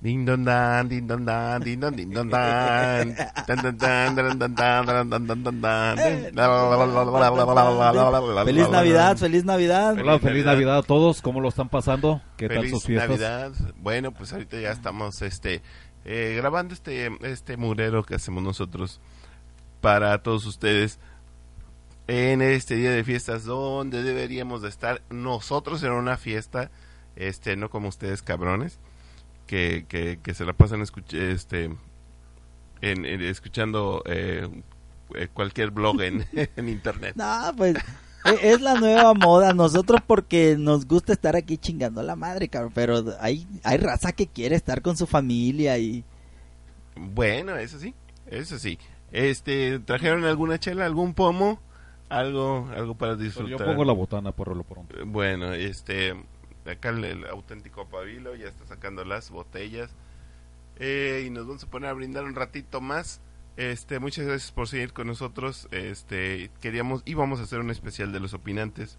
Din don dan, din don dan, din don din don dan. Dan dan dan, dan dan dan, dan dan dan dan dan. Feliz Navidad, feliz Navidad. Hola, feliz Navidad a todos. ¿Cómo lo están pasando? ¿Qué tal Feliz sus fiestas? Navidad. Bueno, pues ahorita ya estamos este eh, grabando este este murero que hacemos nosotros para todos ustedes en este día de fiestas donde deberíamos de estar nosotros en una fiesta, este no como ustedes cabrones que, que, que se la pasan escuch este en, en- escuchando eh, eh, cualquier blog en, en internet. No, pues e- es la nueva moda. Nosotros porque nos gusta estar aquí chingando a la madre, cabrón. Pero hay, hay raza que quiere estar con su familia y... Bueno, eso sí, eso sí. Este, ¿trajeron alguna chela, algún pomo? Algo, algo para Pero disfrutar. yo pongo la botana por lo pronto. Bueno, este, acá el, auténtico Pabilo ya está sacando las botellas. Eh, y nos vamos a poner a brindar un ratito más. Este, muchas gracias por seguir con nosotros. Este, queríamos, íbamos a hacer un especial de los opinantes.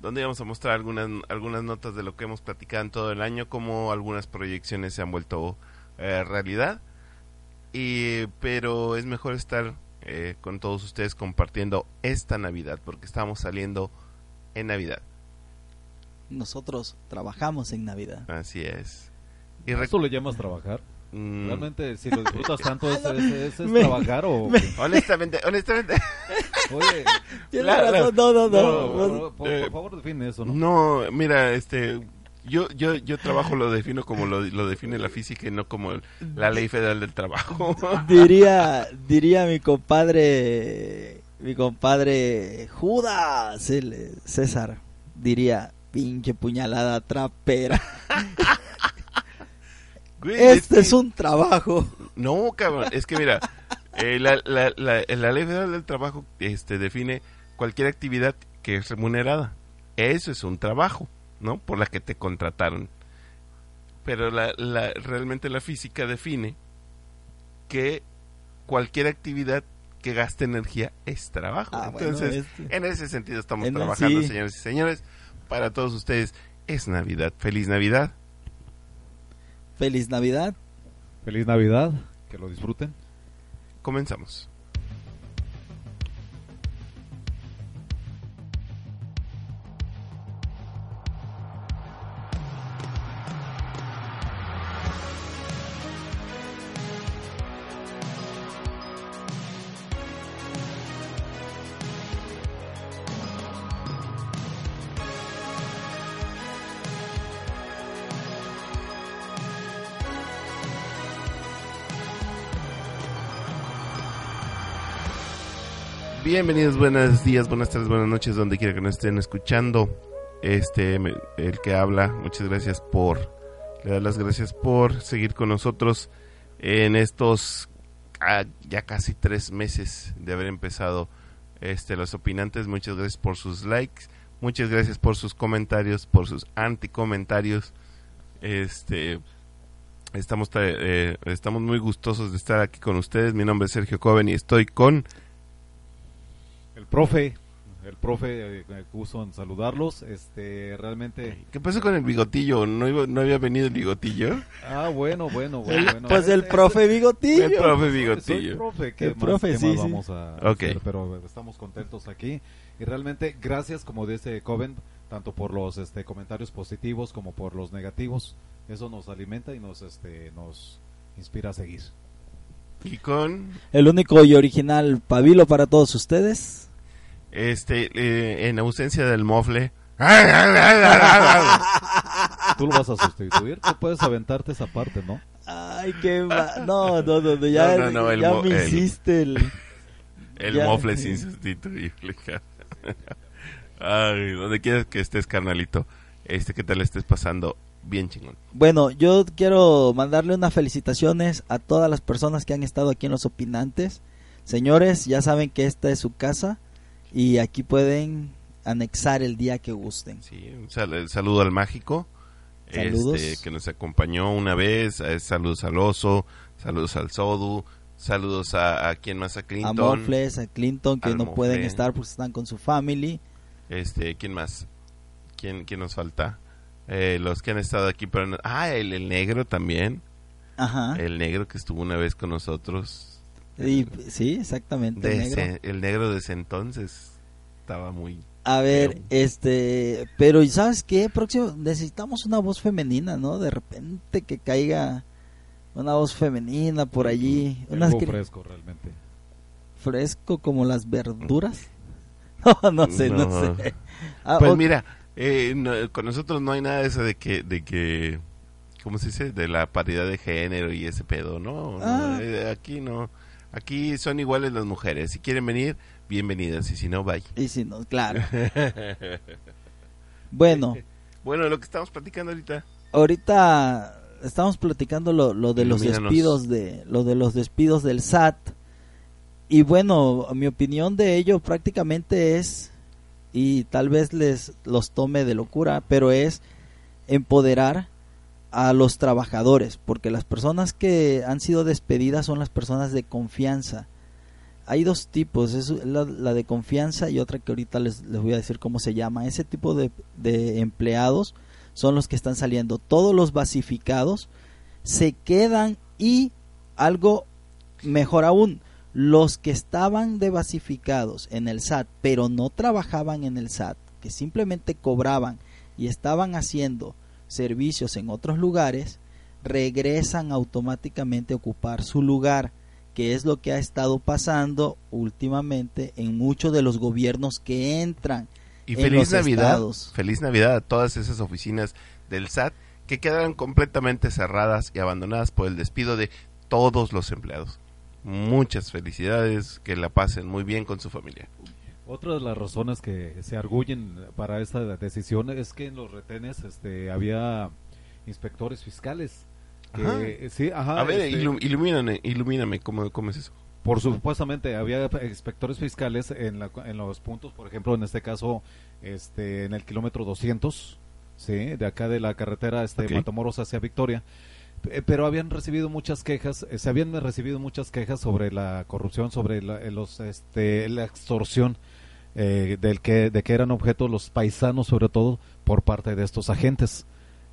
Donde íbamos a mostrar algunas, algunas notas de lo que hemos platicado en todo el año, como algunas proyecciones se han vuelto eh, realidad. Y, pero es mejor estar eh, con todos ustedes compartiendo esta Navidad, porque estamos saliendo en Navidad. Nosotros trabajamos en Navidad. Así es. Y ¿A rec- ¿Eso le llamas trabajar? Mm, Realmente, si lo disfrutas tanto, ¿es, es- es- es Me- trabajar o...? honestamente, honestamente, Oye, Claro. razón, no, no, no. no, por, por- eh, por favor define eso, ¿no? no, mira, este, yo, yo, yo trabajo lo defino como lo, lo define la física y no como el- la ley federal del trabajo. diría diría mi compadre mi compadre Judas el César diría pinche puñalada trapera Güey, este es un trabajo No, cabrón, es que mira, eh, la, la, la, la ley federal del trabajo este, define cualquier actividad que es remunerada. Eso es un trabajo, ¿no? Por la que te contrataron. Pero la, realmente la física define que cualquier actividad que gaste energía es trabajo. Ah, bueno, Entonces, este- en ese sentido estamos En trabajando, sí. señores y señores. Para todos ustedes es Navidad. Feliz Navidad. feliz Navidad Feliz Navidad, que lo disfruten. Comenzamos. Bienvenidos, buenos días, buenas tardes, buenas noches, donde quiera que nos estén escuchando. Este, el que habla, muchas gracias por, le da las gracias por seguir con nosotros en estos ah, ya casi tres meses de haber empezado este, los opinantes. Muchas gracias por sus likes, muchas gracias por sus comentarios, por sus anticomentarios. Este, estamos, eh, estamos muy gustosos de estar aquí con ustedes. Mi nombre es Sergio Coven y estoy con profe, el profe, eh, gusto en saludarlos. Este, realmente... ¿Qué pasó con el bigotillo? ¿No, iba- no había venido el bigotillo? Ah, bueno, bueno, bueno. bueno. pues el profe bigotillo El profe Soy- bigotillo. Soy profe, ¿qué El más, profe, qué sí, más sí. vamos a Ok. hacer? Pero estamos contentos aquí. Y realmente, gracias, como dice Coven, tanto por los este, comentarios positivos como por los negativos. Eso nos alimenta y nos, este, nos inspira a seguir. Y con el único y original pabilo para todos ustedes este eh, en ausencia del mofle. Tú lo vas a sustituir, tú puedes aventarte esa parte, ¿no? ay qué ma- no no no, no, ya, No, no, no, el ya me hiciste el El Ya. mofle es insustituible. Ay, donde quieras que estés, carnalito. Este, que tal estés pasando bien chingón. Bueno, yo quiero mandarle unas felicitaciones a todas las personas que han estado aquí en los opinantes. Señores, ya saben que esta es su casa y aquí pueden anexar el día que gusten. Sí, un sal- saludo al mágico. Saludos. Este, que nos acompañó una vez. saludos al oso. Saludos al sodu. Saludos a, a quien más a A Clinton. Mofles, a Clinton, que no pueden estar porque están con su family. Este, ¿quién más? ¿Quién, quién nos falta? eh, los que han estado aquí, pero ah, el, el negro también, Ajá. el negro que estuvo una vez con nosotros, Y- sí, exactamente. de negro. ese- el negro de ese entonces estaba muy A ver, este, pero ¿y sabes qué? Próximo, necesitamos una voz femenina, ¿no? De repente que caiga una voz femenina por allí, unas que- fresco realmente. fresco como las verduras. No, no sé, no, No. sé. Ah, Pues mira, eh, no, con nosotros no hay nada de eso de que, de que, ¿cómo se dice? De la paridad de género y ese pedo, ¿no? No, Ah. eh, aquí no. Aquí son iguales las mujeres. Si quieren venir, bienvenidas. Y si no, bye. y si no, claro. Bueno, Bueno, lo que estamos platicando ahorita. ahorita estamos platicando lo, lo de los despidos de lo de los despidos del SAT y bueno mi opinión de ello prácticamente es y tal vez les los tome de locura pero es empoderar a los trabajadores porque las personas que han sido despedidas son las personas de confianza hay dos tipos, es la, la de confianza y otra que ahorita les, les voy a decir cómo se llama. Ese tipo de, de empleados son los que están saliendo. Todos los basificados se quedan y algo mejor aún, los que estaban de basificados en el SAT, pero no trabajaban en el SAT, que simplemente cobraban y estaban haciendo servicios en otros lugares, regresan automáticamente a ocupar su lugar que es lo que ha estado pasando últimamente en muchos de los gobiernos que entran. Y En feliz los Navidad. estados. Feliz Navidad a todas esas oficinas del SAT que quedaron completamente cerradas y abandonadas por el despido de todos los empleados. Muchas felicidades, que la pasen muy bien con su familia. Otra de las razones que se arguyen para esta decisión es que en los retenes este, había inspectores fiscales. Que, Ajá. Sí, ajá, a ver, este, ilu- ilumíname, ilumíname, ¿cómo, ¿cómo es eso? por supuestamente había inspectores fiscales en, la- en los puntos, por ejemplo, en este caso, este, en el kilómetro 200, sí, de acá de la carretera este. Matamoros hacia Victoria. Eh, Pero habían recibido muchas quejas, eh, se habían recibido muchas quejas sobre la corrupción, sobre la, los, este, la extorsión eh, del que, de que eran objetos los paisanos, sobre todo, por parte de estos agentes.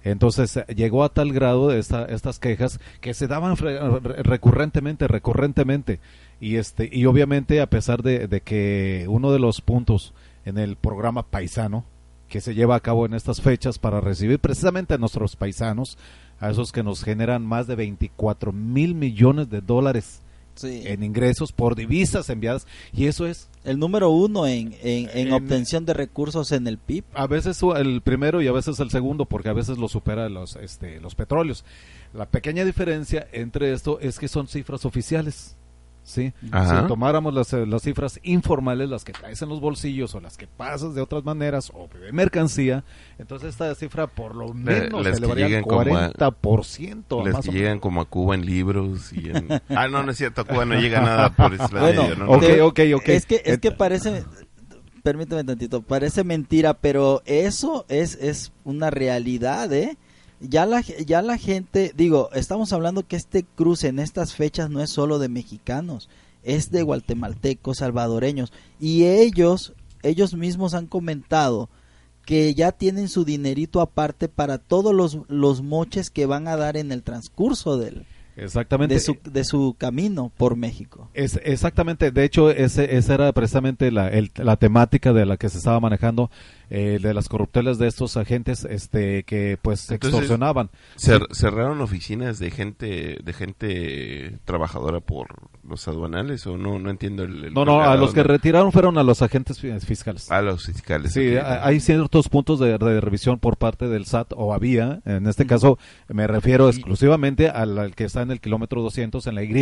Entonces eh, llegó a tal grado esta, estas quejas que se daban recurrentemente, recurrentemente. Y, este, y obviamente a pesar de, de que uno de los puntos en el programa paisano que se lleva a cabo en estas fechas para recibir precisamente a nuestros paisanos, a esos que nos generan más de 24 mil millones de dólares en ingresos por divisas enviadas, y eso es El número uno en, en, en En- obtención de recursos en el PIB. a veces el primero y a veces el segundo, porque a veces lo supera los, este, los petróleos. La pequeña diferencia entre esto es que son cifras oficiales. ¿Sí? Ajá. Si tomáramos las, eh, las cifras informales, las que traes en los bolsillos o las que pasas de otras maneras o de mercancía, entonces esta cifra por lo menos las elevaría al llegan como a- 40%. Les más que llegan como a Cuba en libros y en... Ah, no, no es cierto, a Cuba no llega nada por ese Bueno, ¿no? ok, Te- ok, ok. Es que, es que Ent- parece, permíteme tantito, parece mentira, pero eso es, es una realidad, ¿eh? Ya la, ya la gente, digo, estamos hablando que este cruce en estas fechas no es solo de mexicanos, es de guatemaltecos, salvadoreños, y ellos, ellos mismos han comentado que ya tienen su dinerito aparte para todos los, los moches que van a dar en el transcurso del, Exactamente. de, su, de su camino por México. Es, exactamente, de hecho, ese, esa era precisamente la, el- la temática de la que se estaba manejando, eh, de las corruptelas de estos agentes este, que pues Entonces, extorsionaban. Cer- cerraron oficinas de gente de gente trabajadora por los aduanales o no no entiendo el, el No, no, a los que retiraron fueron a los agentes fi- fiscales. a los fiscales Sí, a- hay ciertos puntos de, de revisión por parte del SAT, o había, en este caso me refiero exclusivamente al, al que está en el kilómetro 200, en la Y,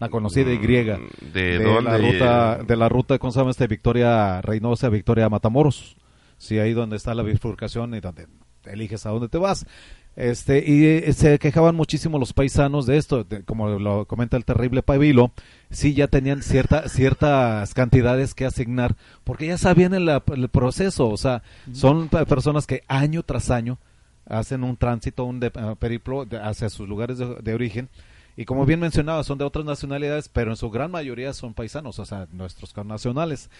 la conocida Y. Mm, de, de dónde la ruta de la ruta ¿cómo se llama este Victoria Reynosa Victoria Matamoros. Sí ahí donde está la bifurcación y donde eliges a dónde te vas este y eh, se quejaban muchísimo los paisanos de esto de- como lo comenta el terrible Pavilo sí ya tenían cierta ciertas cantidades que asignar porque ya sabían el, el proceso o sea son pe- personas que año tras año hacen un tránsito un de- eh, periplo hacia sus lugares de, de origen y como bien mencionaba, son de otras nacionalidades, pero en su gran mayoría son paisanos, o sea, nuestros connacionales.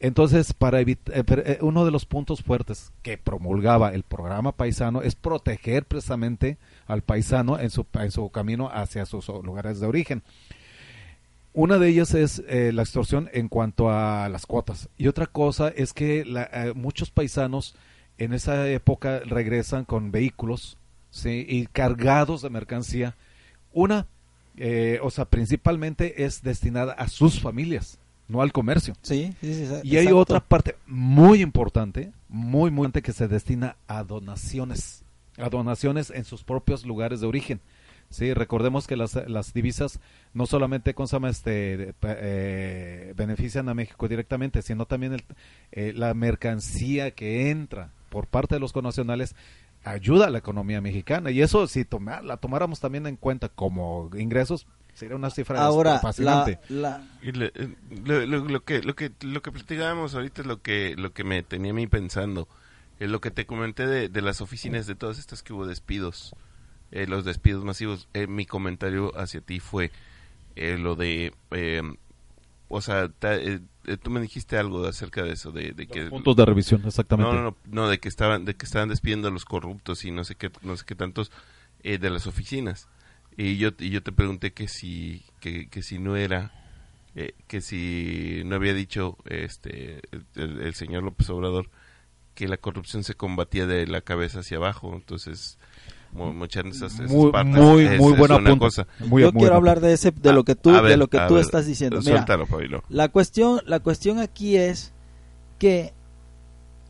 Entonces, para evitar, eh, uno de los puntos fuertes que promulgaba el programa paisano es proteger precisamente al paisano en su, en su camino hacia sus lugares de origen. Una de ellas es eh, la extorsión en cuanto a las cuotas. Y otra cosa es que la, muchos paisanos en esa época regresan con vehículos ¿sí? y cargados de mercancía. Una, eh, o sea, principalmente es destinada a sus familias, no al comercio. Sí, sí, sí, y hay otra parte muy importante, muy, muy importante que se destina a donaciones, a donaciones en sus propios lugares de origen. Sí, recordemos que las, las divisas no solamente con este, eh, benefician a México directamente, sino también el, eh, la mercancía que entra por parte de los connacionales ayuda a la economía mexicana y eso si la tomáramos también en cuenta como ingresos sería una cifra Ahora, fascinante. Eh, lo, que lo que lo que platicábamos ahorita es lo que lo que me tenía a mí pensando, es lo que te comenté de, de las oficinas de todas estas que hubo despidos, eh, los despidos masivos. Eh, mi comentario hacia ti fue lo de o sea, eh, eh, tú me dijiste algo acerca de eso, de, que... Puntos de revisión, exactamente. No, no, no, de que estaban, de que estaban despidiendo a los corruptos y no sé qué, no sé qué tantos eh, de las oficinas. Y yo, y yo te pregunté que si, que, que si no era, que si no había dicho este el, señor López Obrador que la corrupción se combatía de la cabeza hacia abajo. Entonces, muchas esas, muy, muy, muy buena cosa. Yo quiero hablar de ese, de lo que tú, de lo que tú estás diciendo. Mira, la cuestión, la cuestión aquí es que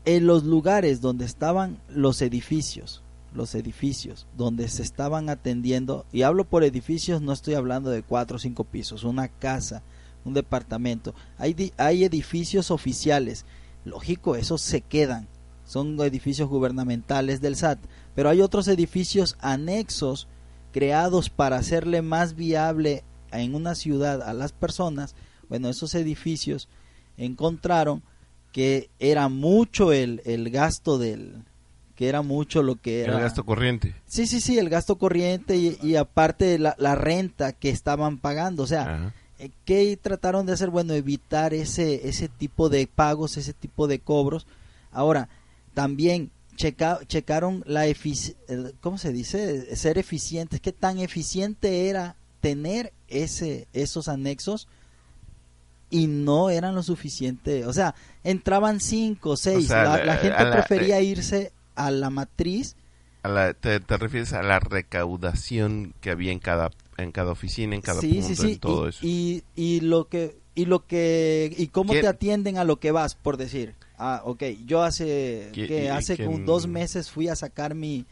en los lugares donde estaban los edificios, los edificios donde se estaban atendiendo, y hablo por edificios, no estoy hablando de cuatro o cinco pisos, una casa, un departamento, hay, hay edificios oficiales, lógico, esos se quedan, son edificios gubernamentales del SAT, pero hay otros edificios anexos creados para hacerle más viable en una ciudad a las personas. Bueno, esos edificios encontraron que era mucho el, el gasto del que era mucho lo que era el gasto corriente sí sí sí el gasto corriente y, aparte la, la, renta que estaban pagando o sea eh, ¿qué trataron de hacer bueno evitar ese ese tipo de pagos ese tipo de cobros ahora también checaron la ¿cómo se dice? Ser eficientes. ¿Qué tan eficiente era tener ese, esos anexos? Y no eran lo suficiente. O sea, entraban cinco, o seis. la, gente prefería irse a la matriz. A la, te, refieres a la recaudación que había en cada en cada oficina, en cada punto, en todo y, eso. Y, y lo que y lo que y cómo te atienden a lo que vas, por decir. Ah, ok. Yo hace que hace dos meses fui a sacar mi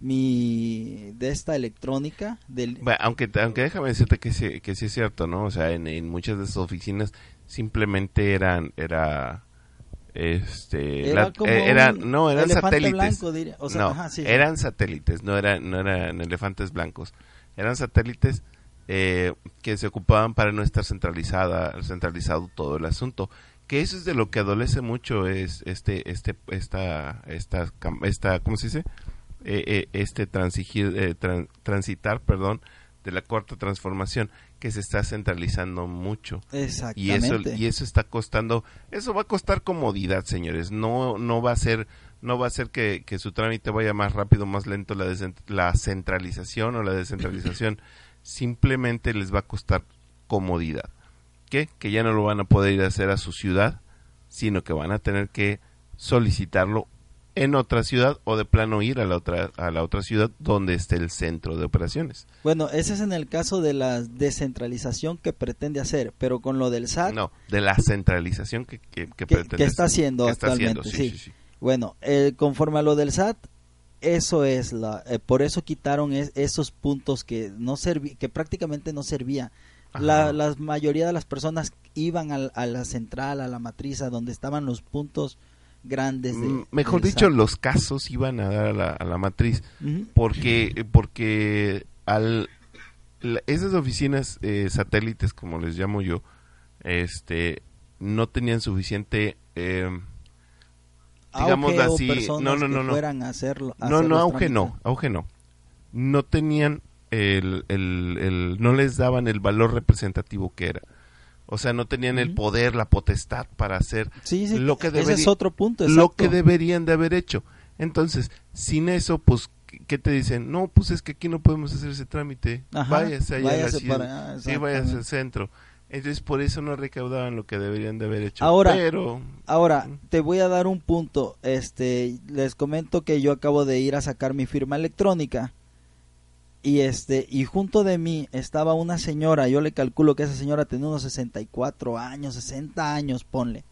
mi de esta electrónica del aunque aunque déjame decirte que sí, que sí es cierto no o sea en, muchas de esas oficinas simplemente eran era este era, eh, no eran satélites. no eran satélites no eran no eran elefantes blancos. Eran satélites eh, que se ocupaban para no estar centralizada centralizado todo el asunto que eso es de lo que adolece mucho es este este esta esta esta cómo se dice eh, eh, este transigir eh, transitar perdón de la cuarta transformación que se está centralizando mucho. Exactamente y eso y eso está costando eso va a costar comodidad señores. No no va a ser no va a ser que, que su trámite vaya más rápido más lento la la centralización o la descentralización. Simplemente les va a costar comodidad. Que ya no lo van a poder ir a hacer a su ciudad, sino que van a tener que solicitarlo en otra ciudad o de plano ir a la otra a la otra ciudad donde esté el centro de operaciones. Bueno, ese es en el caso de la descentralización que pretende hacer, pero con lo del SAT No, de la centralización que, que, que, está haciendo actualmente, sí, Bueno, eh, conforme a lo del SAT eso es la eh, por eso quitaron esos puntos que no serví, que prácticamente no servía. La, mayoría de las personas iban a, la central, a la matriz, a donde estaban los puntos grandes. Mm, mejor dicho, los casos iban a dar a la, matriz, porque, porque al, esas oficinas eh, satélites, como les llamo yo, este, no tenían suficiente... Eh, digamos así, no, no, no, no. hacerlo, no, no, auge no, auge no. No tenían el, el, no les daban el valor representativo que era. O sea, no tenían el poder, la potestad para hacer Sí, sí, lo que ese debería- es otro punto. lo exacto. que deberían de haber hecho. Entonces, sin eso, pues, ¿qué- ¿qué te dicen? No, pues es que aquí no podemos hacer ese trámite. Ajá, váyase allá a la váyase ciudad. para allá, sí, váyase al centro. Entonces, por eso no recaudaban lo que deberían de haber hecho. Ahora- Pero, Ahora, te voy a dar un punto. Este, les comento que yo acabo de ir a sacar mi firma electrónica. Y este, y junto de mí estaba una señora, yo le calculo que esa señora tenía unos 64 años, 60 años, ponle.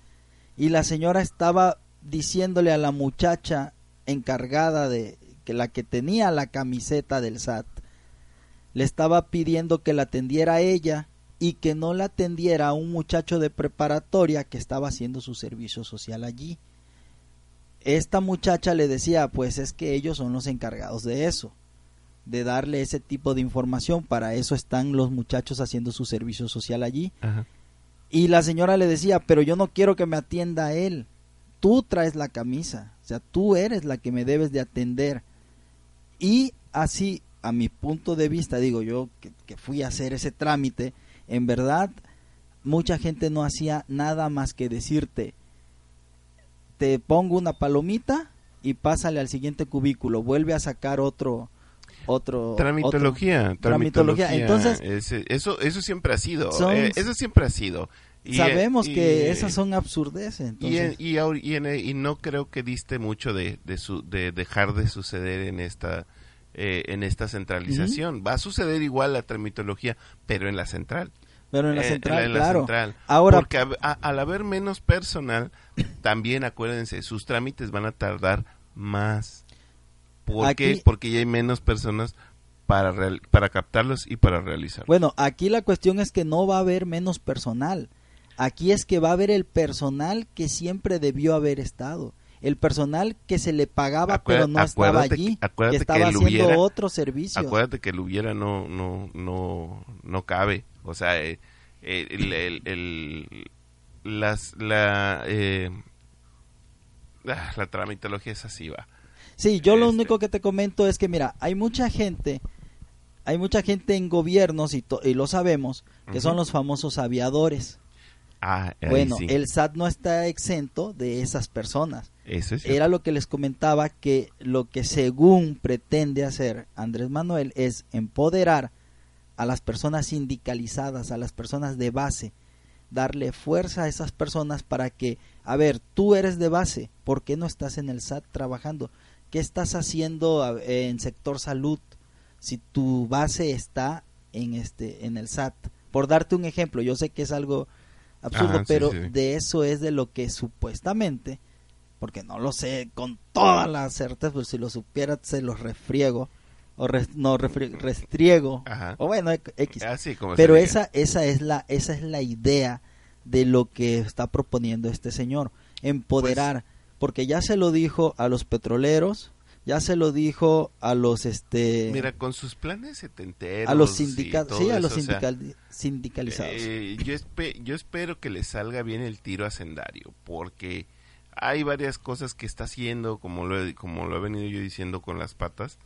Y la señora estaba diciéndole a la muchacha encargada de que la que tenía la camiseta del SAT, le estaba pidiendo que la atendiera a ella y que no la atendiera a un muchacho de preparatoria que estaba haciendo su servicio social allí. Esta muchacha le decía, pues es que ellos son los encargados de eso, de darle ese tipo de información, para eso están los muchachos haciendo su servicio social allí. ajá. Y la señora le decía, pero yo no quiero que me atienda él. Tú traes la camisa. O sea, tú eres la que me debes de atender. Y así, a mi punto de vista, digo yo que, que fui a hacer ese trámite, en verdad, mucha gente no hacía nada más que decirte, te pongo una palomita y pásale al siguiente cubículo, vuelve a sacar otro... Otro, tramitología, otro- tramitología. Entonces, ese- eso, eso siempre ha sido. Son- eh, eso siempre ha sido. Y, eh, sabemos y- que esas son absurdeces. Y, en- Entonces, y, y en- no creo que diste mucho de, de, su, de dejar de suceder en esta eh, en esta centralización. Va a suceder igual la tramitología, pero en la central. pero en la Eh, central, en la claro. central. Ahora, Porque a- a- al haber menos personal, también acuérdense, sus trámites van a tardar más. ¿Por qué? Porque ya hay menos personas para, real- para captarlos y para realizarlos. Bueno, aquí la cuestión es que no va a haber menos personal. Aquí es que va a haber el personal que siempre debió haber estado. El personal que se le pagaba pero no estaba allí, que- estaba haciendo hubiera- otro servicio. Acuérdate que el hubiera no, no, no, no cabe. O sea, eh, el, el- el- las, la, eh, ah, la tramitología es así, va. Sí, yo lo Este- único que te comento es que mira, hay mucha gente, hay mucha gente en gobiernos y, to- y lo sabemos, que son los famosos aviadores. Ah, Bueno, sí. el SAT no está exento de esas personas. Eso es. Era lo que les comentaba que lo que según pretende hacer Andrés Manuel es empoderar a las personas sindicalizadas, a las personas de base, darle fuerza a esas personas para que, a ver, tú eres de base, ¿por qué no estás en el SAT trabajando? ¿Qué estás haciendo en sector salud si tu base está en este en el SAT? Por darte un ejemplo, yo sé que es algo absurdo, Ajá, pero sí. de eso es de lo que supuestamente porque no lo sé con toda la certeza, pues si lo supiera se los refriego o no refri- restriego Ajá. o bueno X. Así como se Pero esa esa es la esa es la idea de lo que está proponiendo este señor, empoderar, porque ya se lo dijo a los petroleros, ya se lo dijo a los este Mira, con sus planes setenteros a los sindicatos, sí, a eso, los o sea, sindical- sindicalizados. Eh, yo, espe- yo espero que le salga bien el tiro a Sendario, porque hay varias cosas que está haciendo, como lo, he, como lo he venido yo diciendo con las patas.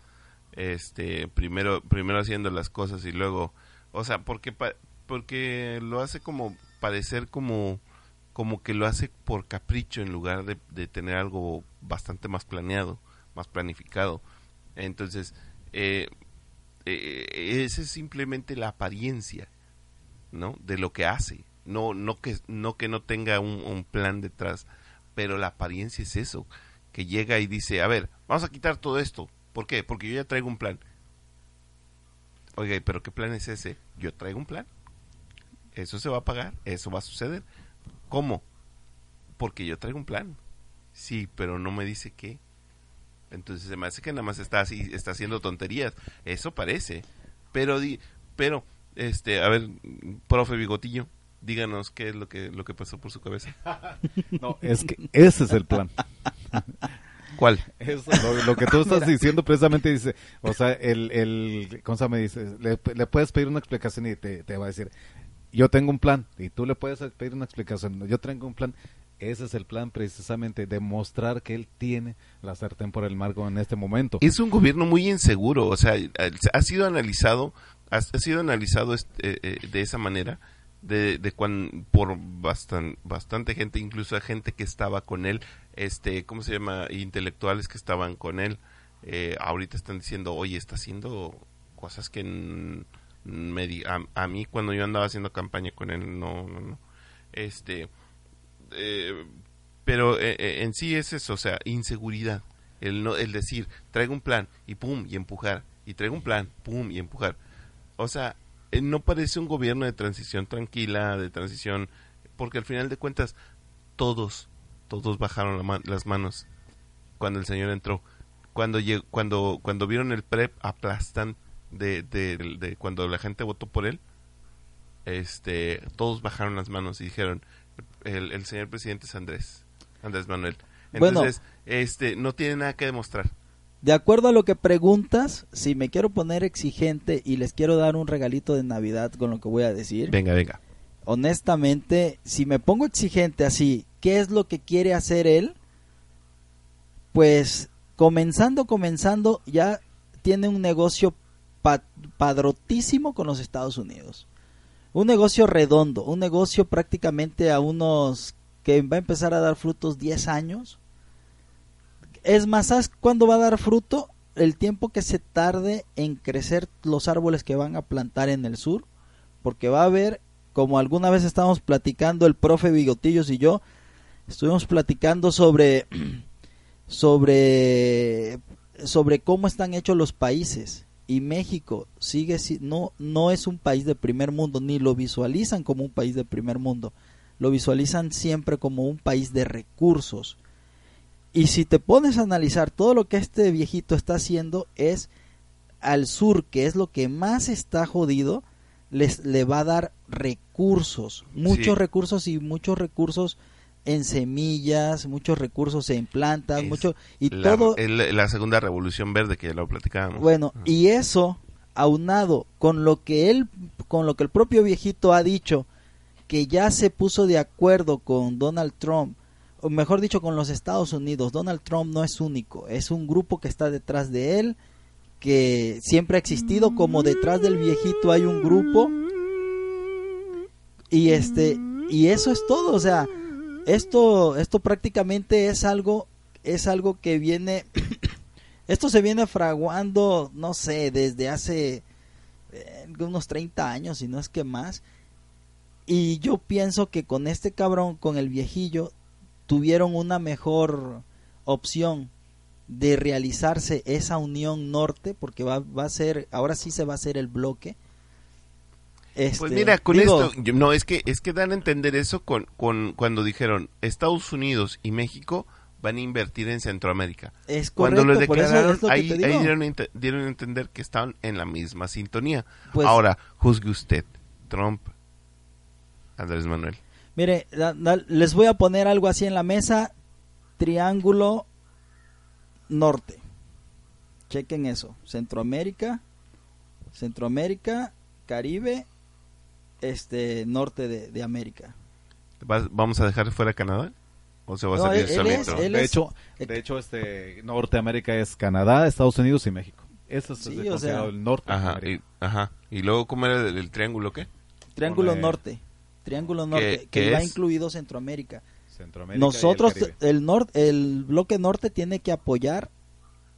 Este, primero, primero haciendo las cosas y luego, o sea, porque, pa- porque lo hace como parecer como, como que lo hace por capricho en lugar de, tener algo bastante más planeado, más planificado. Entonces, eh, eh, esa es simplemente la apariencia ¿no? De lo que hace. No, no que no que no tenga un, un plan detrás, pero la apariencia es eso, que llega y dice, a ver, vamos a quitar todo esto. ¿Por qué? Porque yo ya traigo un plan. Oiga, pero ¿qué plan es ese? Yo traigo un plan. Eso se va a pagar, eso va a suceder. ¿Cómo? Porque yo traigo un plan. Sí, pero no me dice qué. Entonces se me hace que nada más está así, está haciendo tonterías. Eso parece. Pero di, pero este, a ver, profe Bigotillo, díganos qué es lo que lo que pasó por su cabeza. No, es que ese es el plan. ¿Cuál? Eso, lo, lo que tú estás diciendo precisamente dice, o sea, el, el ¿cómo se llama? Dice, le, le puedes pedir una explicación y te, te va a decir, yo tengo un plan, y tú le puedes pedir una explicación, yo tengo un plan, ese es el plan precisamente, demostrar que él tiene la sartén por el marco en este momento. Es un gobierno muy inseguro, o sea, ha sido analizado, ha, sido analizado este, eh, de esa manera de, de cuan, por bastan, bastante gente, incluso gente que estaba con él, este, ¿cómo se llama? Intelectuales que estaban con él, eh, ahorita están diciendo, oye, está haciendo cosas que me di- a, a mí cuando yo andaba haciendo campaña con él, no, no, no. Este, eh, pero eh, eh, en sí es eso, o sea, inseguridad. El, no, el decir, traigo un plan y pum, y empujar. Y traigo un plan, pum, y empujar. O sea, no parece un gobierno de transición tranquila, de transición, porque al final de cuentas, todos, todos bajaron las manos cuando el señor entró. Cuando, llegó, cuando, cuando vieron el PREP aplastan de, de, de cuando la gente votó por él, este, todos bajaron las manos y dijeron, el, el señor presidente es Andrés, Andrés Manuel. Bueno. Entonces, este, no tiene nada que demostrar. De acuerdo a lo que preguntas, si me quiero poner exigente y les quiero dar un regalito de Navidad con lo que voy a decir, Venga, venga. honestamente, si me pongo exigente así, ¿qué es lo que quiere hacer él? Pues comenzando, comenzando, ya tiene un negocio pa- padrotísimo con los Estados Unidos. Un negocio redondo, un negocio prácticamente a unos que va a empezar a dar frutos 10 años. Es más, ¿sabes cuándo va a dar fruto? El tiempo que se tarde en crecer los árboles que van a plantar en el sur, porque va a haber, como alguna vez estábamos platicando el profe Bigotillos y yo, estuvimos platicando sobre sobre sobre cómo están hechos los países y México sigue si- no no es un país de primer mundo ni lo visualizan como un país de primer mundo lo visualizan siempre como un país de recursos y si te pones a analizar todo lo que este viejito está haciendo es al sur que es lo que más está jodido les le va a dar recursos muchos Sí. recursos y muchos recursos en semillas, muchos recursos en plantas, Es mucho y la, todo el- la segunda revolución verde que ya lo platicábamos. bueno, y eso aunado con lo que él con lo que el propio viejito ha dicho que ya se puso de acuerdo con Donald Trump, o mejor dicho con los Estados Unidos. Donald Trump no es único, es un grupo que está detrás de él que siempre ha existido como detrás del viejito hay un grupo y este y eso es todo, o sea, esto esto prácticamente es algo es algo que viene esto se viene fraguando, no sé, desde hace eh, unos 30 años, si no es que más. Y yo pienso que con este cabrón, con el viejillo, tuvieron una mejor opción de realizarse esa unión norte, porque va, va a ser, ahora sí se va a hacer el bloque. Pues Este, mira, con digo, esto, yo- no, es que, es que dan a entender eso con, con, cuando dijeron Estados Unidos y México van a invertir en Centroamérica. es Cuando lo correcto, por eso declararon, es lo que ahí, dieron, dieron a entender que estaban en la misma sintonía. Pues- Ahora, juzgue usted, Trump, Andrés Manuel. Mire, les voy a poner algo así en la mesa. Triángulo norte. Chequen eso. Centroamérica, Centroamérica, Caribe, este norte de, de América. ¿Vas- ¿Vamos a dejar fuera Canadá? ¿O se va a salir él- él solito? es- él de es- hecho, de hecho, este Norteamérica es Canadá, Estados Unidos y México. Eso es Sí, el o sea- el norte. Ajá, y, ajá. ¿Y luego cómo era el, el triángulo qué? Triángulo Pone- norte. Triángulo norte, ¿Qué- que va incluido Centroamérica. Centroamérica y el Nosotros, el, norte, el bloque norte tiene que apoyar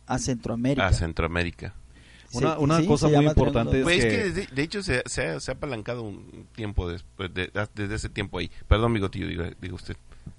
a Centroamérica. A Centroamérica. Una- Sí, una sí, cosa muy importante es Pues es que- que desde- de hecho se, se ha, se ha apalancado un tiempo después de- desde ese tiempo ahí. Perdón, bigotillo, diga, diga usted.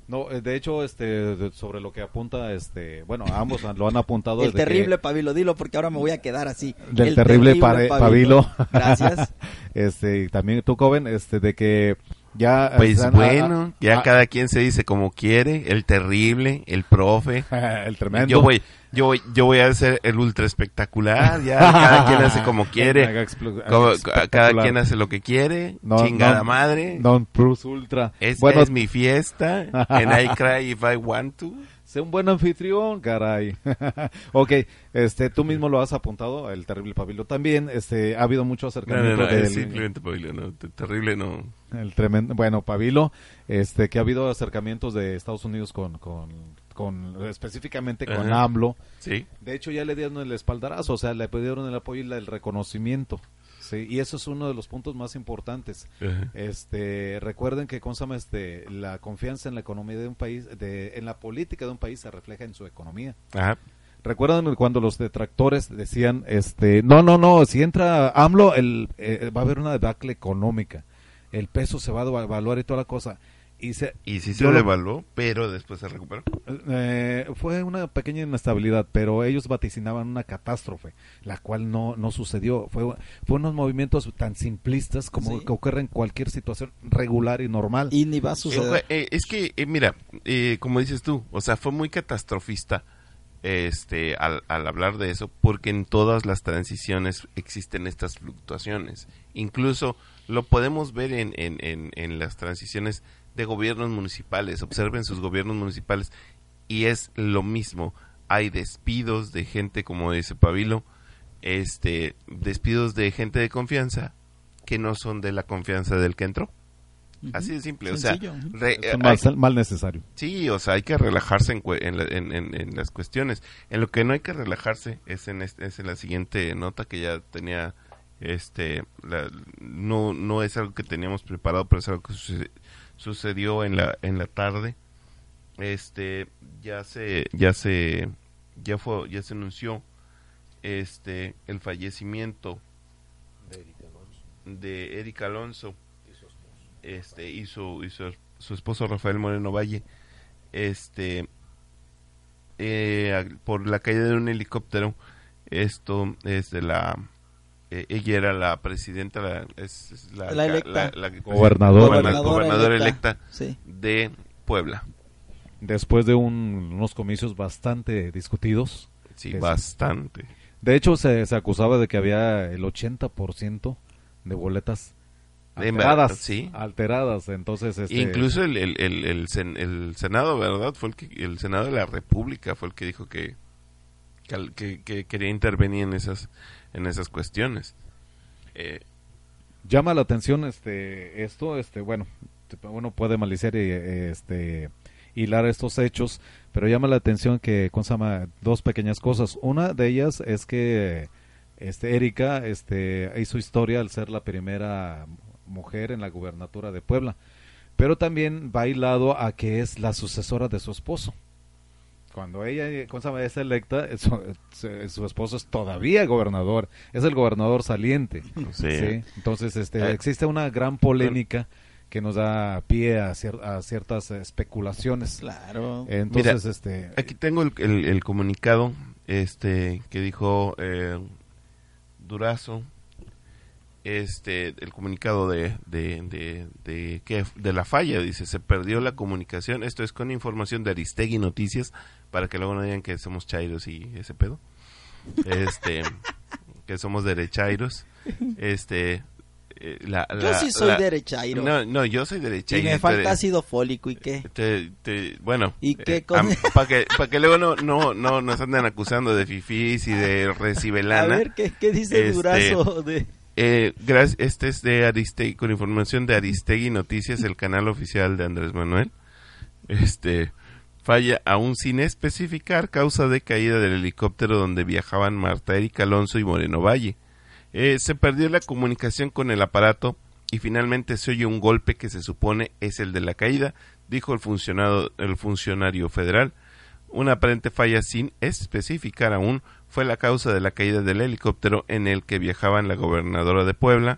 No, eh, de hecho, este, de- sobre lo que apunta, este, bueno, ambos lo han apuntado. El desde que- terrible Pabilo, dilo porque ahora me voy a quedar así. del El terrible, Pare- Pabilo. Gracias. este, y también tú, Coven, este, de que ya. Pues bueno, ya cada quien se dice como quiere, el terrible, el profe. el tremendo. Yo voy, yo voy, yo voy a ser el ultra espectacular, ya cada quien hace como quiere, como- cada quien hace lo que quiere, No, chingada no, madre. Non plus ultra. Esta bueno, es mi fiesta, and I cry if I want to. sé un buen anfitrión, caray. ok, este, tú mismo lo has apuntado, el terrible Pabilo también. Este, ha habido mucho No, acercamiento no, no, del es simplemente Pablo, no, te- terrible no. El tremendo, bueno, Pabilo, este, que ha habido acercamientos de Estados Unidos con, con, con específicamente con Ajá. AMLO. Sí, De hecho, ya le dieron el espaldarazo, o sea, le pidieron el apoyo y el reconocimiento. Sí, y eso es uno de los puntos más importantes. Ajá. Este, recuerden que ¿cómo se llama? este, la confianza en la economía de un país, de, en la política de un país se refleja en su economía. Ajá. ¿Recuerdan cuando los detractores decían, este, no, no, no, si entra AMLO, el, eh, va a haber una debacle económica, el peso se va a devaluar y toda la cosa. Y se, Y sí se lo- devaluó, pero después se recuperó. eh, fue una pequeña inestabilidad, pero ellos vaticinaban una catástrofe, la cual no, no sucedió. Fue, fue unos movimientos tan simplistas como Sí. que ocurren en cualquier situación regular y normal. Y ni va a Eh, suceder. eh, es que, eh, mira, eh, como dices tú, o sea, fue muy catastrofista este al, al hablar de eso, porque en todas las transiciones existen estas fluctuaciones. Incluso lo podemos ver en, en, en, en las transiciones de gobiernos municipales. Observen sus gobiernos municipales y es lo mismo. Hay despidos de gente, como dice Pabilo, este, despidos de gente de confianza que no son de la confianza del que entró. Así de simple, Sencillo, o sea, re- eh, mal, hay- mal necesario. sí, o sea, hay que relajarse en, cue- en, la- en- en- en las cuestiones. En lo que no hay que relajarse es en, este- es en la siguiente nota que ya tenía, este, la- no, no es algo que teníamos preparado, pero es algo que suce- sucedió en la, en la tarde. Este, ya se, ya se, ya fue, ya se anunció, este, el fallecimiento de Erika Alonso. este y su y su, su esposo Rafael Moreno Valle. Este eh, por la caída de un helicóptero esto es de la eh, ella era la presidenta la, es, es la, La electa. la- la- Gobernadora. goberna- gobernadora electa Sí. de Puebla Después de un- unos comicios bastante discutidos. sí Es- bastante De hecho, se, se acusaba de que había el 80% de boletas De alteradas. sí. Alteradas, entonces... Este, incluso el, el, el, el sen- el senado verdad fue el que el senado de la república fue el que dijo que que, al- que- que quería intervenir en esas en esas cuestiones. Eh, llama la atención este esto este bueno uno puede maliciar y este hilar estos hechos pero llama la atención que ¿cómo se llama? dos pequeñas cosas. Una de ellas es que este Erika este hizo historia al ser la primera mujer en la gubernatura de Puebla pero también va hilado a que es la sucesora de su esposo cuando ella ¿cómo se llama? es electa su, esposo es todavía gobernador es el gobernador saliente sí. Sí, entonces este, Eh, existe una gran polémica que nos da pie a, cier- a ciertas especulaciones. Claro. Entonces, este, Aquí tengo el, el- el comunicado este que dijo eh, Durazo. Este, el comunicado de, de, de, de, que- de la falla, dice, se perdió la comunicación. Esto es con información de Aristegui Noticias, para que luego no digan que somos chairos y ese pedo. Este, que somos derechairos. Este, eh, la, Yo sí soy la- derechairo. No, no, yo soy y derechairo. me tú falta ácido fólico y qué. te- te- bueno, ¿Y qué con- para que, pa' que luego no, no, no nos anden acusando de fifís y de A recibelana. ver, ¿qué, qué dice Este, Durazo? De... Eh, gracias, este es de Aristegui, con información de Aristegui Noticias, el canal oficial de Andrés Manuel. Este falla aún sin especificar causa de caída del helicóptero donde viajaban Marta Erika Alonso y Moreno Valle. Eh, se perdió la comunicación con el aparato y finalmente se oye un golpe que se supone es el de la caída, dijo el funcionado, el funcionario federal. Una aparente falla sin especificar aún fue la causa de la caída del helicóptero en el que viajaban la gobernadora de Puebla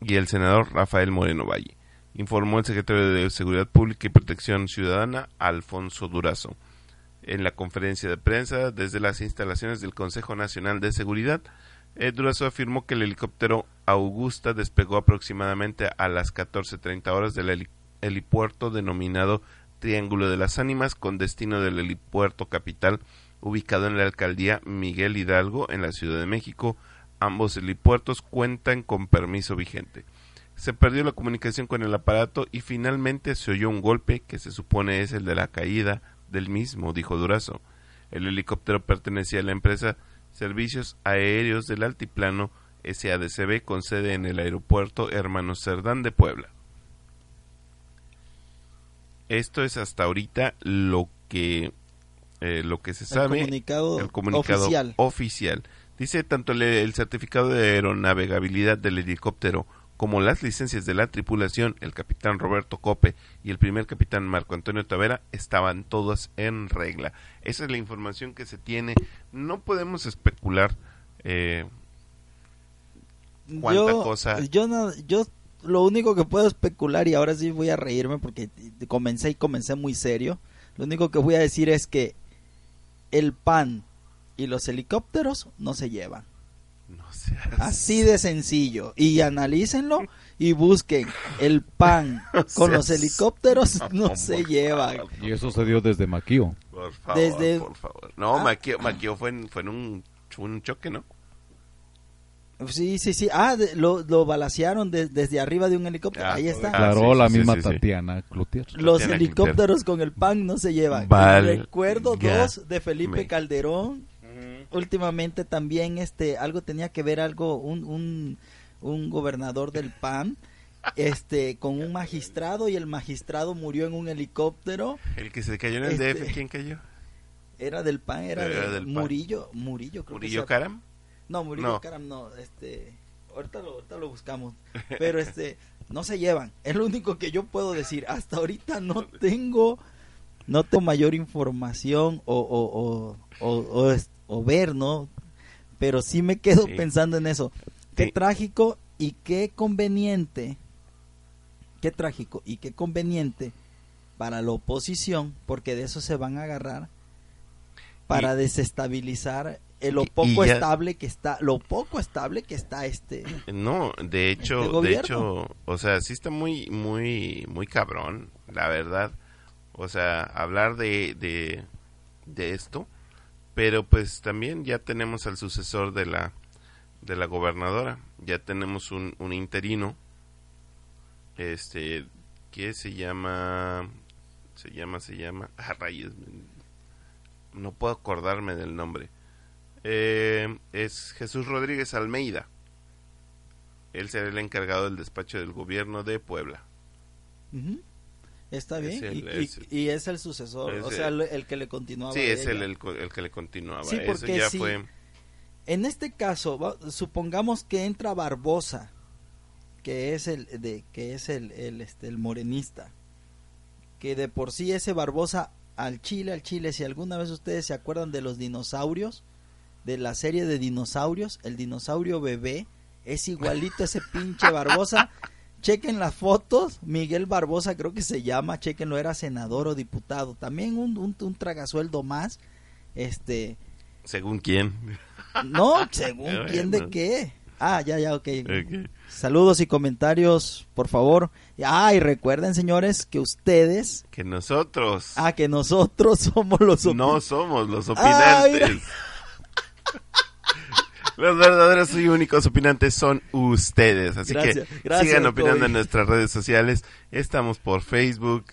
y el senador Rafael Moreno Valle, informó el secretario de Seguridad Pública y Protección Ciudadana, Alfonso Durazo. En la conferencia de prensa desde las instalaciones del Consejo Nacional de Seguridad, eh, Durazo afirmó que el helicóptero Augusta despegó aproximadamente a las 14.30 horas del heli- helipuerto denominado Triángulo de las Ánimas con destino del helipuerto capital ubicado en la alcaldía Miguel Hidalgo en la Ciudad de México. Ambos helipuertos cuentan con permiso vigente. Se perdió la comunicación con el aparato y finalmente se oyó un golpe que se supone es el de la caída del mismo, dijo Durazo. El helicóptero pertenecía a la empresa Servicios Aéreos del Altiplano SADCB con sede en el aeropuerto Hermanos Cerdán de Puebla. Esto es hasta ahorita lo que eh, lo que se El sabe comunicado, el comunicado oficial. oficial. Dice tanto el, el certificado de aeronavegabilidad del helicóptero como las licencias de la tripulación, el capitán Roberto Cope y el primer capitán Marco Antonio Tavera estaban todas en regla. Esa es la información que se tiene. No podemos especular eh, cuánta yo, cosa. Yo, no, yo lo único que puedo especular, y ahora sí voy a reírme porque comencé y comencé muy serio, lo único que voy a decir es que el pan y los helicópteros no se llevan. No seas- Así de sencillo. Y analícenlo y busquen el pan con los helicópteros no se llevan. Y eso se dio desde Maquio. Por favor, Desde- por favor. No, Ah. Maquio, Maquio fue en, fue en un, un choque, ¿no? Sí, sí, sí. Ah, de- lo, lo balacearon de- desde arriba de un helicóptero. Ah, Ahí está. Ah, sí, la sí, misma sí, sí. Tatiana Cloutier. Los Tatiana helicópteros con el pan no se llevan. Val- Recuerdo ya dos de Felipe me- Calderón. Últimamente también este algo tenía que ver algo un, un, un gobernador del PAN este con un magistrado y el magistrado murió en un helicóptero. El que se cayó en el Este- DF, ¿quién cayó? Era del PAN, era, Era de del PAN. Murillo, Murillo creo que ¿Murillo se- Caram? No, Murillo No. Caram no, este, ahorita lo, ahorita lo buscamos, pero este, no se llevan, es lo único que yo puedo decir, hasta ahorita no tengo, no tengo mayor información o, o, o, o, ver, ¿no? Pero sí me quedo Sí. pensando en eso, qué Sí. trágico y qué conveniente, qué trágico y qué conveniente para la oposición, porque de eso se van a agarrar para desestabilizar eh, lo poco ya- estable que está, lo poco estable que está este. No, de hecho, Este de gobierno. hecho, o sea, sí está muy, muy, muy cabrón, la verdad. O sea, hablar de, de, de esto, pero pues también ya tenemos al sucesor de la, de la gobernadora, ya tenemos un, un interino, este, que se llama, se llama, se llama, ah, rayos, no puedo acordarme del nombre. Eh, es Jesús Rodríguez Almeida. Él será el encargado del despacho del gobierno de Puebla. Está Es bien. el- y, es- y es el sucesor, es o sea, el- que le continuaba. sí, es el, el, que le continuaba. Sí, Eso porque ya fue. En este caso, supongamos que entra Barbosa, que es el de que es el, el, este el morenista, que de por sí ese Barbosa al Chile, al Chile, si alguna vez ustedes se acuerdan de los dinosaurios, de la serie de dinosaurios, el dinosaurio bebé es igualito a ese pinche Barbosa. Chequen las fotos, Miguel Barbosa creo que se llama, chequenlo, era senador o diputado, también un, un, un tragasueldo más, este, Según quién. no, según Bueno. quién de qué. Ah, ya, ya, ok. Ok. Saludos y comentarios, por favor. Ah, y recuerden, señores, que ustedes, Que nosotros ah, que nosotros somos los no somos los opinantes. Los verdaderos y únicos opinantes son ustedes. Así Gracias, que gracias, sigan opinando Toby. en nuestras redes sociales. Estamos por Facebook,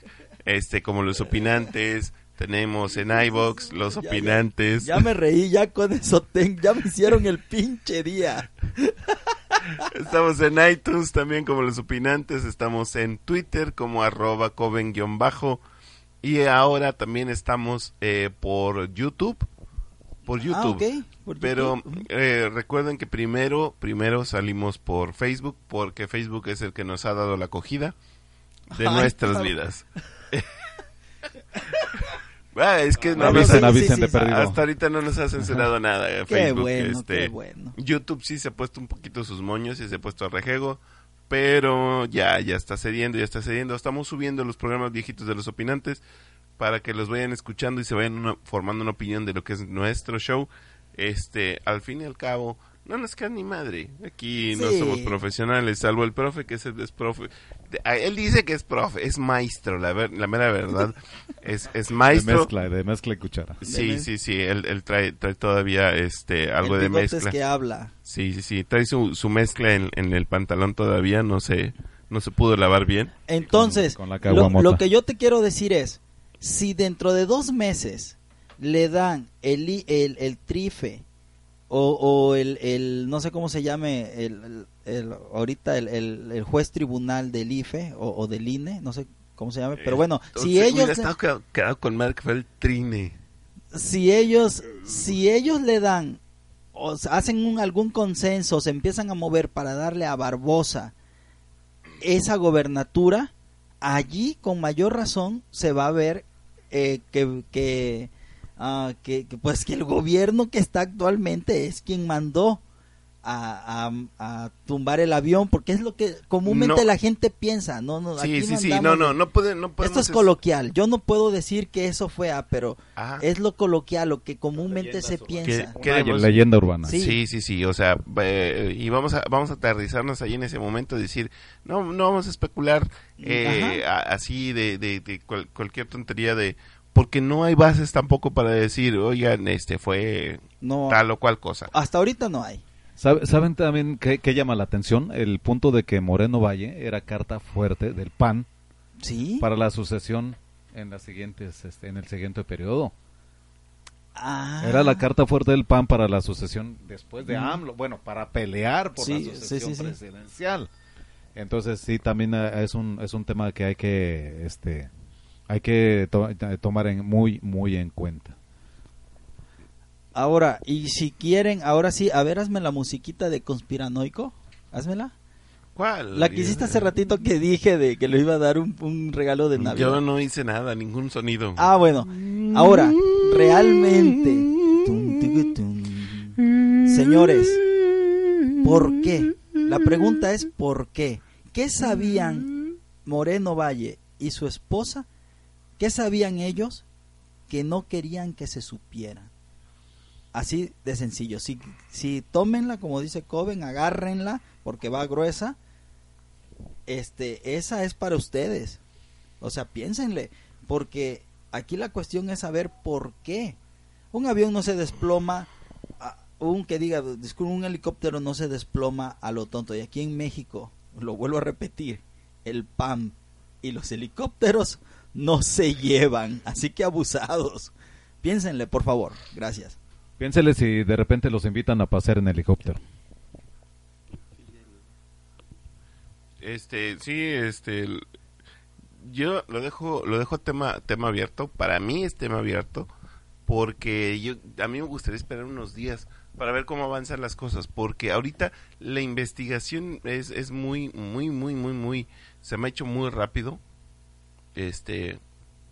este como los opinantes. Tenemos en iBox los Ya, ya. opinantes. Ya me reí, ya con eso, ten- ya me hicieron el pinche día. Estamos en iTunes también como los opinantes. Estamos en Twitter como arroba coven-bajo. Y ahora también estamos eh, por YouTube. Por YouTube. Ah, ok, por Pero YouTube. eh, recuerden que primero, primero salimos por Facebook, porque Facebook es el que nos ha dado la acogida de Ay, nuestras claro. vidas. Ah, es que no Bueno, nos- avisen, sí, avisen sí, de sí. perdido. hasta ahorita no nos ha censurado nada eh, Qué Facebook. bueno, este, qué bueno. YouTube sí se ha puesto un poquito sus moños y se ha puesto a rejego, pero ya, ya está cediendo, ya está cediendo. Estamos subiendo los programas viejitos de los opinantes para que los vayan escuchando y se vayan una- formando una opinión de lo que es nuestro show. Este, al fin y al cabo, no nos queda ni madre. Aquí no somos profesionales, salvo el profe que es, el- es profe. De- a- Él dice que es profe, es maestro, la, ver- la mera verdad. es, es De maestro. mezcla, de mezcla y cuchara. Sí, De sí, sí, él, él trae, trae todavía este algo el de mezcla. que habla. Sí, sí, sí, trae su, su mezcla en, en el pantalón todavía, no se, no se pudo lavar bien. Entonces, Con- con la lo, lo que yo te quiero decir es, si dentro de dos meses le dan el, el, el trife o, o el, el, no sé cómo se llame, el, el- ahorita el, el, el juez tribunal del IFE o, o del INE, no sé cómo se llame, pero bueno, si ellos, estado quedado, quedado con Mark fue el trine. si ellos, si ellos le dan o hacen un, algún consenso, se empiezan a mover para darle a Barbosa esa gobernatura, allí con mayor razón se va a ver eh, que, que, ah, que, que, pues que el gobierno que está actualmente es quien mandó a, a, a, tumbar el avión porque es lo que comúnmente No. la gente piensa no no Sí, aquí sí, sí, no, no, no puede, no podemos... esto es coloquial yo no puedo decir que eso fue a pero Ajá. es lo coloquial lo que comúnmente se piensa Que- Una queremos- leyenda urbana. Sí. Sí, sí, sí, o sea, eh, y vamos a vamos a aterrizarnos ahí en ese momento, decir, no no vamos a especular eh, a- así de, de, de cual- cualquier tontería de porque no hay bases tampoco para decir, oigan, este fue no tal o cual cosa. hasta ahorita no hay ¿Sabe- ¿Saben también qué, qué llama la atención? El punto de que Moreno Valle era carta fuerte del PAN sí para la sucesión en las siguientes este, en el siguiente periodo. Ah. Era la carta fuerte del PAN para la sucesión después de Mm. AMLO, bueno, para pelear por Sí, la sucesión sí, sí. presidencial. Entonces sí, también eh, es un es un tema que hay que este hay que to- eh, tomar en muy muy en cuenta. Ahora, y si quieren, ahora sí, a ver, hazme la musiquita de conspiranoico. Házmela. ¿Cuál? La que hiciste hace ratito que dije de que le iba a dar un, un regalo de Navidad. Yo no hice nada, ningún sonido. Ah, bueno. Ahora, realmente. Tum, tiqui, tum. Señores, ¿por qué? La pregunta es ¿por qué? ¿Qué sabían Moreno Valle y su esposa? ¿Qué sabían ellos que no querían que se supieran? Así de sencillo. Si, si tómenla, como dice Coven, agárrenla porque va gruesa. Este, esa es para ustedes. O sea, piénsenle, porque aquí la cuestión es saber por qué. Un avión no se desploma, un que diga, un helicóptero no se desploma a lo tonto. Y aquí en México, lo vuelvo a repetir, el PAM y los helicópteros no se llevan, así que abusados. Piénsenle, por favor. Gracias. Piénsele si de repente los invitan a pasear en helicóptero. Este, sí, este yo lo dejo lo dejo tema tema abierto, para mí es tema abierto porque yo a mí me gustaría esperar unos días para ver cómo avanzan las cosas, porque ahorita la investigación es es muy muy muy muy muy se me ha hecho muy rápido. Este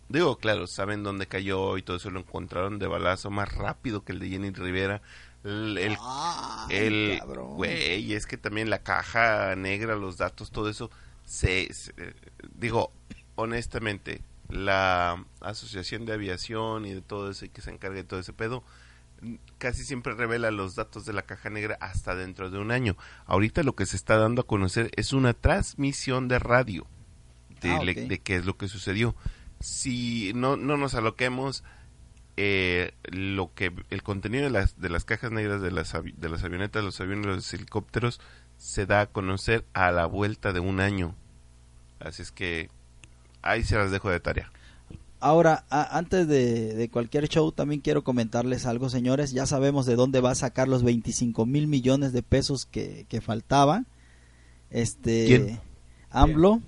Digo, claro, saben dónde cayó y todo eso lo encontraron de balazo más rápido que el de Jenny Rivera. El, el Ay, el güey es que también la caja negra los datos todo eso se, se- digo honestamente la asociación de aviación y de todo eso y que se encarga de todo ese pedo casi siempre revela los datos de la caja negra hasta dentro de un año. Ahorita lo que se está dando a conocer es una transmisión de radio de, Ah, le- de qué es lo que sucedió si no no nos aloquemos eh, lo que el contenido de las de las cajas negras de las de las avionetas, los aviones, los helicópteros se da a conocer a la vuelta de un año. Así es que ahí se las dejo de tarea. Ahora, a- antes de, de cualquier show, también quiero comentarles algo, señores. Ya sabemos de dónde va a sacar los 25 mil millones de pesos que, que faltaban. Este, ¿Quién? AMLO.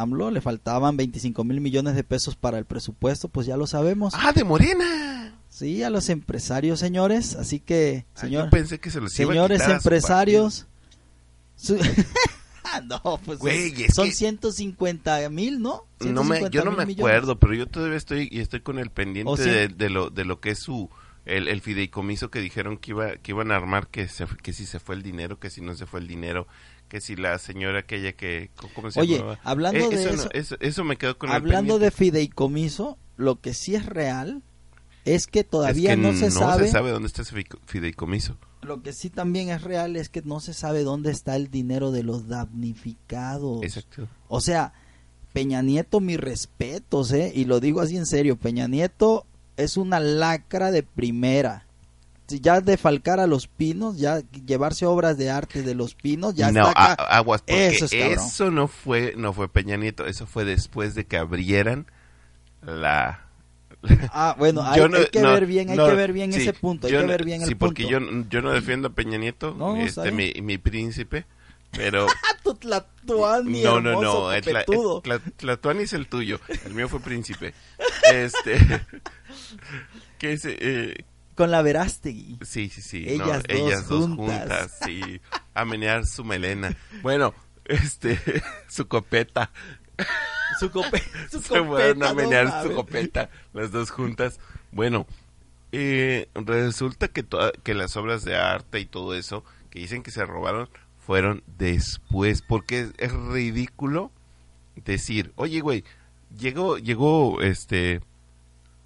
AMLO le faltaban 25 mil millones de pesos para el presupuesto, pues ya lo sabemos. Ah, de Morena. Sí, a los empresarios, señores. Así que, Ah, señor, yo pensé que se los iba señores quitar a empresarios. su- no, pues Güey, son que- 150 mil, ¿no? No me, yo 150 no me millones. acuerdo, pero yo todavía estoy y estoy con el pendiente ¿Oh, sí? de, de lo de lo que es su el, el fideicomiso que dijeron que iba que iban a armar que se, que si se fue el dinero, que si no se fue el dinero, que si la señora aquella que ¿cómo se Oye, llamaba? hablando de eso, eso- no- eso, eso me quedó con Hablando de fideicomiso, lo que sí es real es que todavía Es que no se sabe. dónde está ese fideicomiso. Lo que sí también es real es que no se sabe dónde está el dinero de los damnificados. Exacto. O sea, Peña Nieto, mis respetos, ¿eh? Y lo digo así en serio, Peña Nieto es una lacra de primera. Si Ya defalcar a los pinos, ya llevarse obras de arte de los pinos, ya no, está acá. a- aguas, porque Eso es eso no fue, no fue Peña Nieto, eso fue después de que abrieran la... Ah, bueno, hay, no- hay que no, ver bien, hay no, que ver bien sí, ese punto, hay que no- ver bien sí, el porque punto. yo, yo no defiendo a Peña Nieto, este, mi, mi príncipe, pero... Ah, tu Tlatuani, no, no, no, el el Tla- Tlatuani es el tuyo, el mío fue príncipe. Este... que, se, eh, con la Verástegui. Sí, sí, sí. Ellas no, dos ellas dos juntas. Sí, a menear su melena. Bueno, este, su copeta. Su, cope, su Se fueron copeta, a no menear su copeta, las dos juntas. Bueno, eh, resulta que, toda- que las obras de arte y todo eso que dicen que se robaron fueron después, porque es, es ridículo decir, oye, güey, llegó, llegó, este,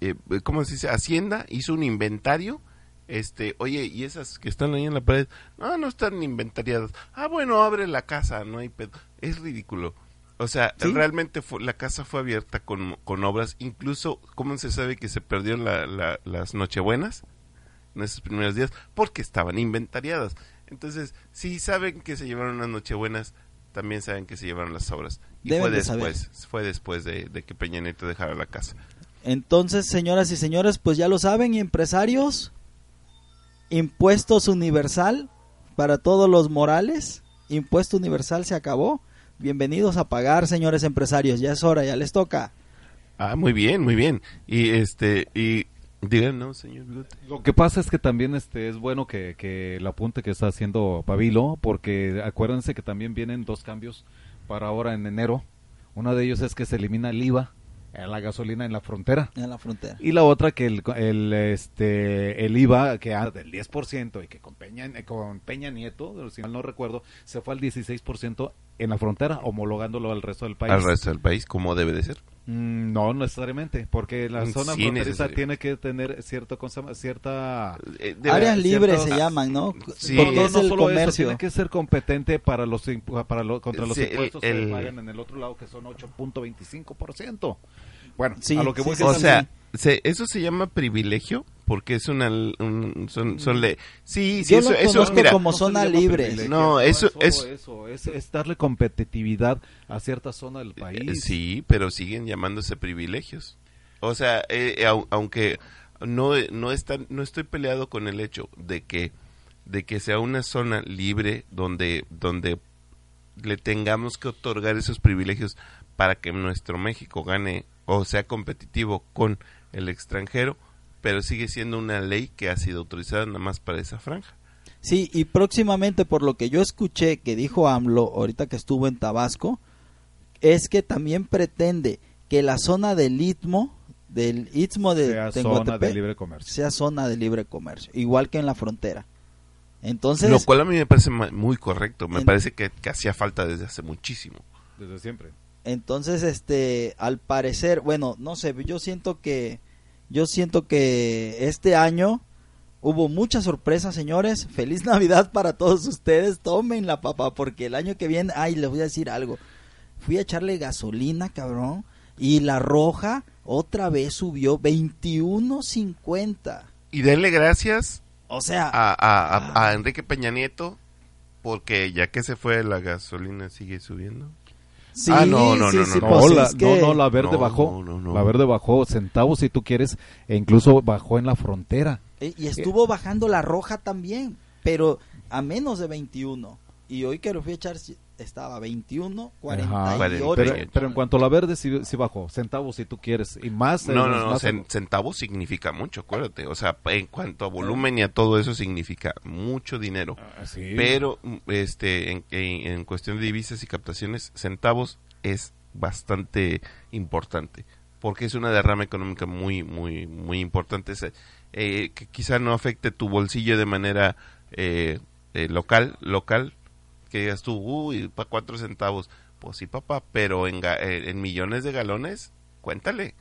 eh, ¿cómo se dice? Hacienda hizo un inventario. Este, oye, y esas que están ahí en la pared, no, no están inventariadas. Ah, bueno, abre la casa, no hay pedo. Es ridículo. O sea, ¿Sí? realmente fue- la casa fue abierta con, con obras. Incluso, ¿cómo se sabe que se perdieron la- la- las Nochebuenas en esos primeros días? Porque estaban inventariadas. Entonces, si saben que se llevaron las Nochebuenas, también saben que se llevaron las obras. Y Deben fue de saber. después, fue después de, de que Peña Nieto dejara la casa. Entonces, señoras y señores, pues ya lo saben, empresarios, impuestos universal para todos los morales, impuesto universal se acabó. Bienvenidos a pagar, señores empresarios, ya es hora, ya les toca. Ah, muy bien, muy bien. Y este, y digan, no, señor. Lo que pasa es que también este es bueno que, que el apunte que está haciendo Pabilo, porque acuérdense que también vienen dos cambios para ahora en enero. Uno de ellos es que se elimina el IVA la gasolina en la frontera. En la frontera. Y la otra que el, el, este, el IVA que era del 10% y que con Peña, eh, con Peña Nieto, si mal no recuerdo, se fue al 16% en la frontera, homologándolo al resto del país. Al resto del país, como debe de ser. Mm, no necesariamente, porque la Mm, zona sí, fronteriza tiene que tener cierto, cierta... Eh, Áreas libres se llaman, ¿no? Sí. Porque no, es no el solo eso, tiene que ser competente para los para lo- contra los Sí, el- impuestos que el- pagan en el otro lado que son 8.25%. Bueno, Sí, a lo que sí, voy sí, es O sea, se- eso se llama privilegio porque es una un- son son le sí sí Yo eso lo eso mira como zona libre. No, eso- es- eso, es, es darle competitividad a cierta zona del Eh, país. sí pero siguen llamándose privilegios o sea eh, eh, au- aunque no no están no estoy peleado con el hecho de que de que sea una zona libre donde donde le tengamos que otorgar esos privilegios para que nuestro México gane o sea competitivo con el extranjero, pero sigue siendo una ley que ha sido autorizada nada más para esa franja. Sí, y próximamente, por lo que yo escuché que dijo AMLO ahorita que estuvo en Tabasco, es que también pretende que la zona del Istmo, del Istmo de sea zona de libre comercio. sea zona de libre comercio, igual que en la frontera. Entonces, Lo cual a mí me parece muy correcto, me En- parece que, que hacía falta desde hace muchísimo. Desde siempre. entonces, este, al parecer, bueno, no sé, yo siento que, yo siento que este año hubo muchas sorpresas, señores. Feliz Navidad para todos ustedes. Tomen la papa, porque el año que viene, ay, les voy a decir algo. Fui a echarle gasolina, cabrón, y la roja otra vez subió 21.50. Y denle gracias O sea, a, a- a- a Enrique Peña Nieto, porque ya que se fue la gasolina sigue subiendo. Sí, ah, no, no, sí, no, sí, no, No, pues la, es que- no, no, la verde No, bajó. no, no. La verde bajó centavos si tú quieres, e incluso bajó en la frontera. Eh, Y estuvo bajando la roja también, pero a menos de 21. Y hoy que lo fui a echar estaba 21, 48. Pero, 48. pero en cuanto a la verde, sí, sí bajó. Centavos si tú quieres. Y más. eh, No, no, más- no, más- cen- centavos significa mucho, acuérdate. O sea, en cuanto a volumen y a todo eso significa mucho dinero. Ah, sí. Pero mm, este en, en- en cuestión de divisas y captaciones, centavos es bastante importante. Porque es una derrama económica muy, muy, muy importante. Es, eh, que quizá no afecte tu bolsillo de manera eh, eh, local, local, que digas tú, uy, para cuatro centavos. Pues sí, papá, pero en, ga- eh, en millones de galones, cuéntale.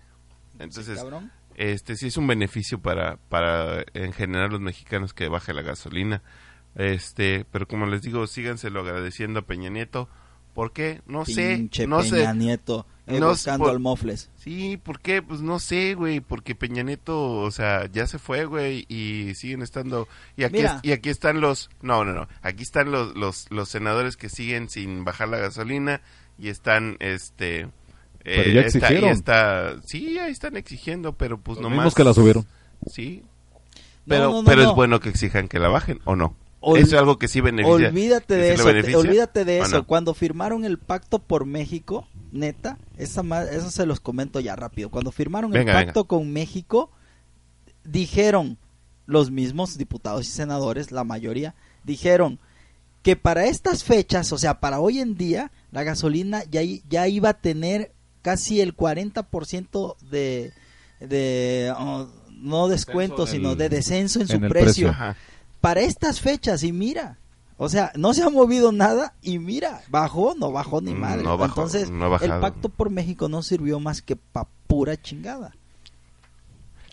Entonces, Cabrón. este sí es un beneficio para para en general los mexicanos que baje la gasolina este pero como les digo síganselo agradeciendo a Peña Nieto ¿por qué? no sé no Peña sé Nieto, No evocando por- al Mofles. sí ¿por qué? pues no sé güey porque Peña Nieto o sea ya se fue güey y siguen estando y aquí es- y aquí están los no no no aquí están los los los senadores que siguen sin bajar la gasolina y están este Pero ya exigieron. está, sí, ahí están exigiendo, pero pues Los nomás. que la subieron. Sí, No, pero, no, no, pero no. es bueno que exijan que la bajen o no. Ol- Eso es algo que sí beneficia. Olvídate de eso, te- olvídate de ¿o eso. no? Cuando firmaron el pacto por México, neta, esa ma- eso se los comento ya rápido. Cuando firmaron Venga, el venga. pacto con México, dijeron, los mismos diputados y senadores, la mayoría, dijeron que para estas fechas, o sea, para hoy en día, la gasolina ya, ya iba a tener casi el 40% de, de oh, no descuento, Descenso en sino de descenso en su en el precio. precio. Para estas fechas, y mira, o sea, no se ha movido nada y mira, bajó, no bajó ni Mm, madre. no bajó, Entonces, no ha bajado. el pacto por México no sirvió más que pa' pura chingada.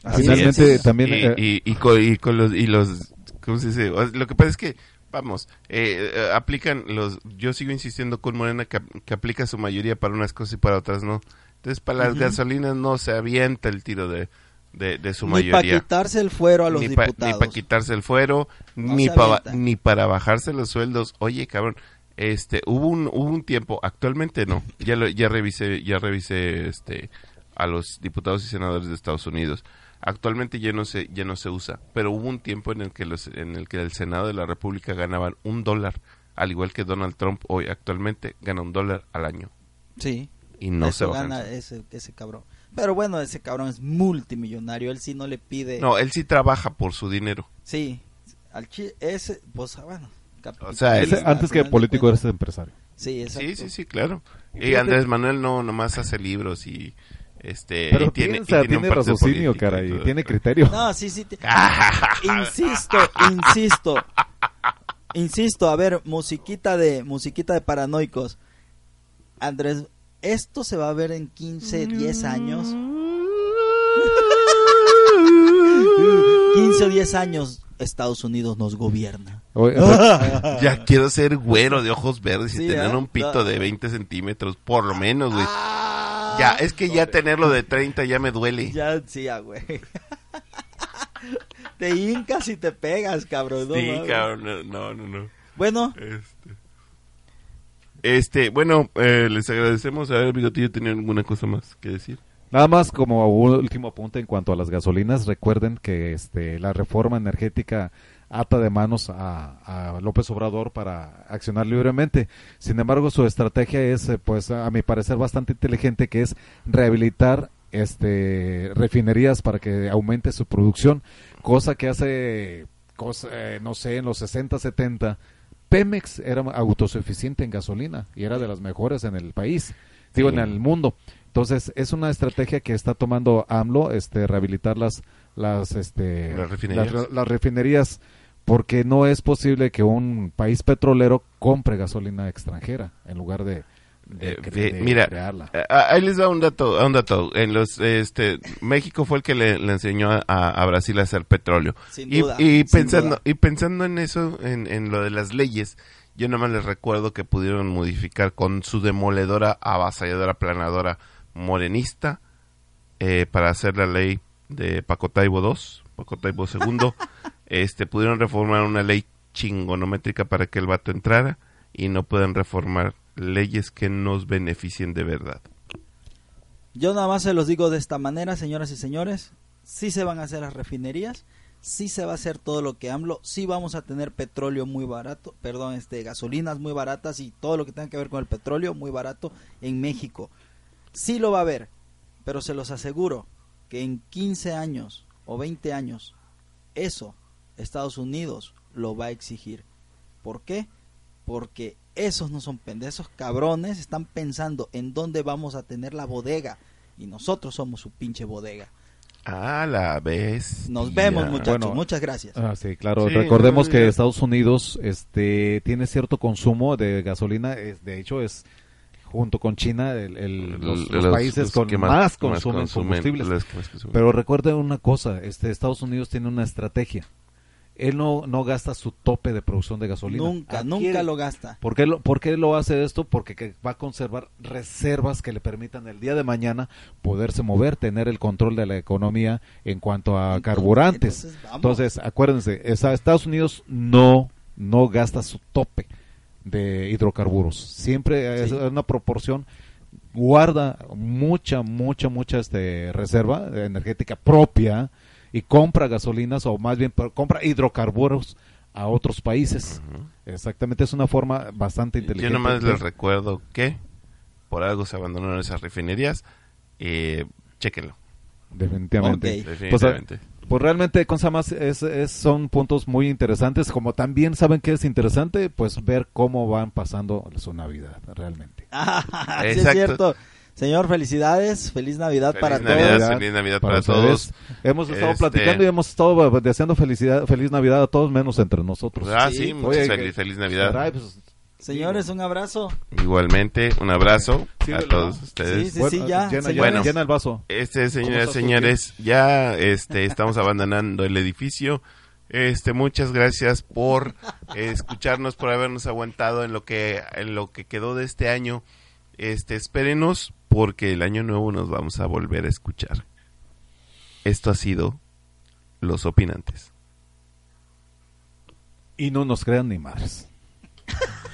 Así Finalmente, es. también, y, eh, y, y con, y con los y los ¿cómo se dice? Lo que pasa es que vamos eh, eh, aplican los yo sigo insistiendo con Morena que, que aplica su mayoría para unas cosas y para otras no entonces para las gasolinas no se avienta el tiro de de, de su Ni para mayoría quitarse el fuero a los ni para diputados. quitarse el fuero No ni para avienta. ni para bajarse los sueldos oye cabrón este hubo un hubo un tiempo actualmente no ya lo ya revisé ya revisé este a los diputados y senadores de Estados Unidos actualmente ya no se ya no se usa pero hubo un tiempo en el que los en el que el Senado de la República ganaban un dólar al igual que Donald Trump hoy actualmente gana un dólar al año Sí. y no se gana ese, ese cabrón. Pero bueno, ese cabrón es multimillonario. Él sí no le pide. no él sí trabaja por su dinero Sí. Al chi ese, pues bueno. O sea, él- antes que político eres empresario. Sí, exacto. Sí, sí, sí, claro. Y Andrés Manuel no nomás hace libros y este Pero y tiene, tiene, y tiene raciocinio, político cara, y todo tiene criterio. No, sí, sí. insisto, insisto. Insisto, a ver, musiquita de musiquita de paranoicos. Andrés, esto se va a ver en 15, 10 años. 15 o 10 años Estados Unidos nos gobierna. Oye, Ya quiero ser güero de ojos verdes y Sí, tener ¿eh? un pito de 20 centímetros, por lo menos, güey. Ah, Ya, es que ya tenerlo de 30 ya me duele. Ya, sí, güey. Te hincas y te pegas, cabrón. sí, cabrón, no, no, no. Bueno, Este, este bueno, eh, les agradecemos. A ver, Bigotillo, ¿tenía alguna cosa más que decir? Nada más como último apunte en cuanto a las gasolinas, recuerden que este, la reforma energética ata de manos a, a López Obrador para accionar libremente. Sin embargo, su estrategia es, eh, pues, a mi parecer bastante inteligente, que es rehabilitar este refinerías para que aumente su producción, cosa que hace, cosa, eh, no sé, en los 60, 70, Pemex era autosuficiente en gasolina y era de las mejores en el país, digo, Sí. en el mundo. Entonces, es una estrategia que está tomando AMLO, este, rehabilitar las, las, este, Las refinerías. las- las refinerías, porque no es posible que un país petrolero compre gasolina extranjera en lugar de, de Eh, de mira, crearla. eh, ahí les da un dato, un dato. En los, este, México fue el que le, le enseñó a, a Brasil a hacer petróleo. Sin y, duda, y sin pensando, duda. y pensando en eso, en, en lo de las leyes, yo nada más les recuerdo que pudieron modificar con su demoledora, avasalladora, planadora morenista eh, para hacer la ley de Pacotaibo II, Pacotaibo II, este, pudieron reformar una ley chingonométrica para que el vato entrara y no pueden reformar leyes que nos beneficien de verdad. yo nada más se los digo de esta manera, señoras y señores. Sí se van a hacer las refinerías, sí se va a hacer todo lo que AMLO, sí vamos a tener petróleo muy barato, perdón, este, gasolinas muy baratas y todo lo que tenga que ver con el petróleo muy barato en México. Sí lo va a haber, pero se los aseguro que en 15 años o 20 años eso Estados Unidos lo va a exigir. ¿Por qué? Porque esos no son pendejos, esos cabrones están pensando en dónde vamos a tener la bodega y nosotros somos su pinche bodega. A la vez. Nos vemos, muchachos. Bueno, Muchas gracias. Ah, sí, claro. Sí, Recordemos no, que. Estados Unidos este, tiene cierto consumo de gasolina. Es, de hecho, es junto con China el- el- los, los países los con que más, consumen combustibles. los que más consumen. Pero recuerden una cosa, este Estados Unidos tiene una estrategia. Él no, no gasta su tope de producción de gasolina. nunca, Adquiere. nunca lo gasta. ¿Por qué, lo, por qué lo hace esto? Porque que va a conservar reservas que le permitan el día de mañana poderse mover, tener el control de la economía en cuanto a Entonces- carburantes. entonces. Entonces, acuérdense, Estados Unidos no, no gasta su tope de hidrocarburos. Siempre es Sí. una proporción guarda mucha, mucha, mucha este, reserva energética propia y compra gasolinas o más bien compra hidrocarburos a otros países. Exactamente, es una forma bastante Yo inteligente. nomás de- les recuerdo que por algo se abandonaron esas refinerías. Eh, chéquenlo. Definitivamente. Definitivamente. Pues realmente, cosa más, es, es- son puntos muy interesantes. Como también saben que es interesante, pues ver cómo van pasando su Navidad, realmente. Ah, sí es cierto. Señor, felicidades. Feliz Navidad Feliz para Navidad, todos. feliz Navidad para, ustedes. todos. Hemos estado Este- platicando y hemos estado deseando felicidad, feliz Navidad a todos, menos entre nosotros. Ah, Sí. sí, muchas Oye, feliz, Navidad. Caray, pues, Señores, un abrazo. Igualmente, un abrazo Sí, a todos ustedes. Sí, sí, ya, Llena, el vaso. Este, señoras señores, ya este, estamos abandonando el edificio. Este, muchas gracias por eh, escucharnos, por habernos aguantado en lo que en lo que quedó de este año. Este, espérenos porque el año nuevo nos vamos a volver a escuchar. Esto ha sido Los Opinantes. Y no nos crean ni madres.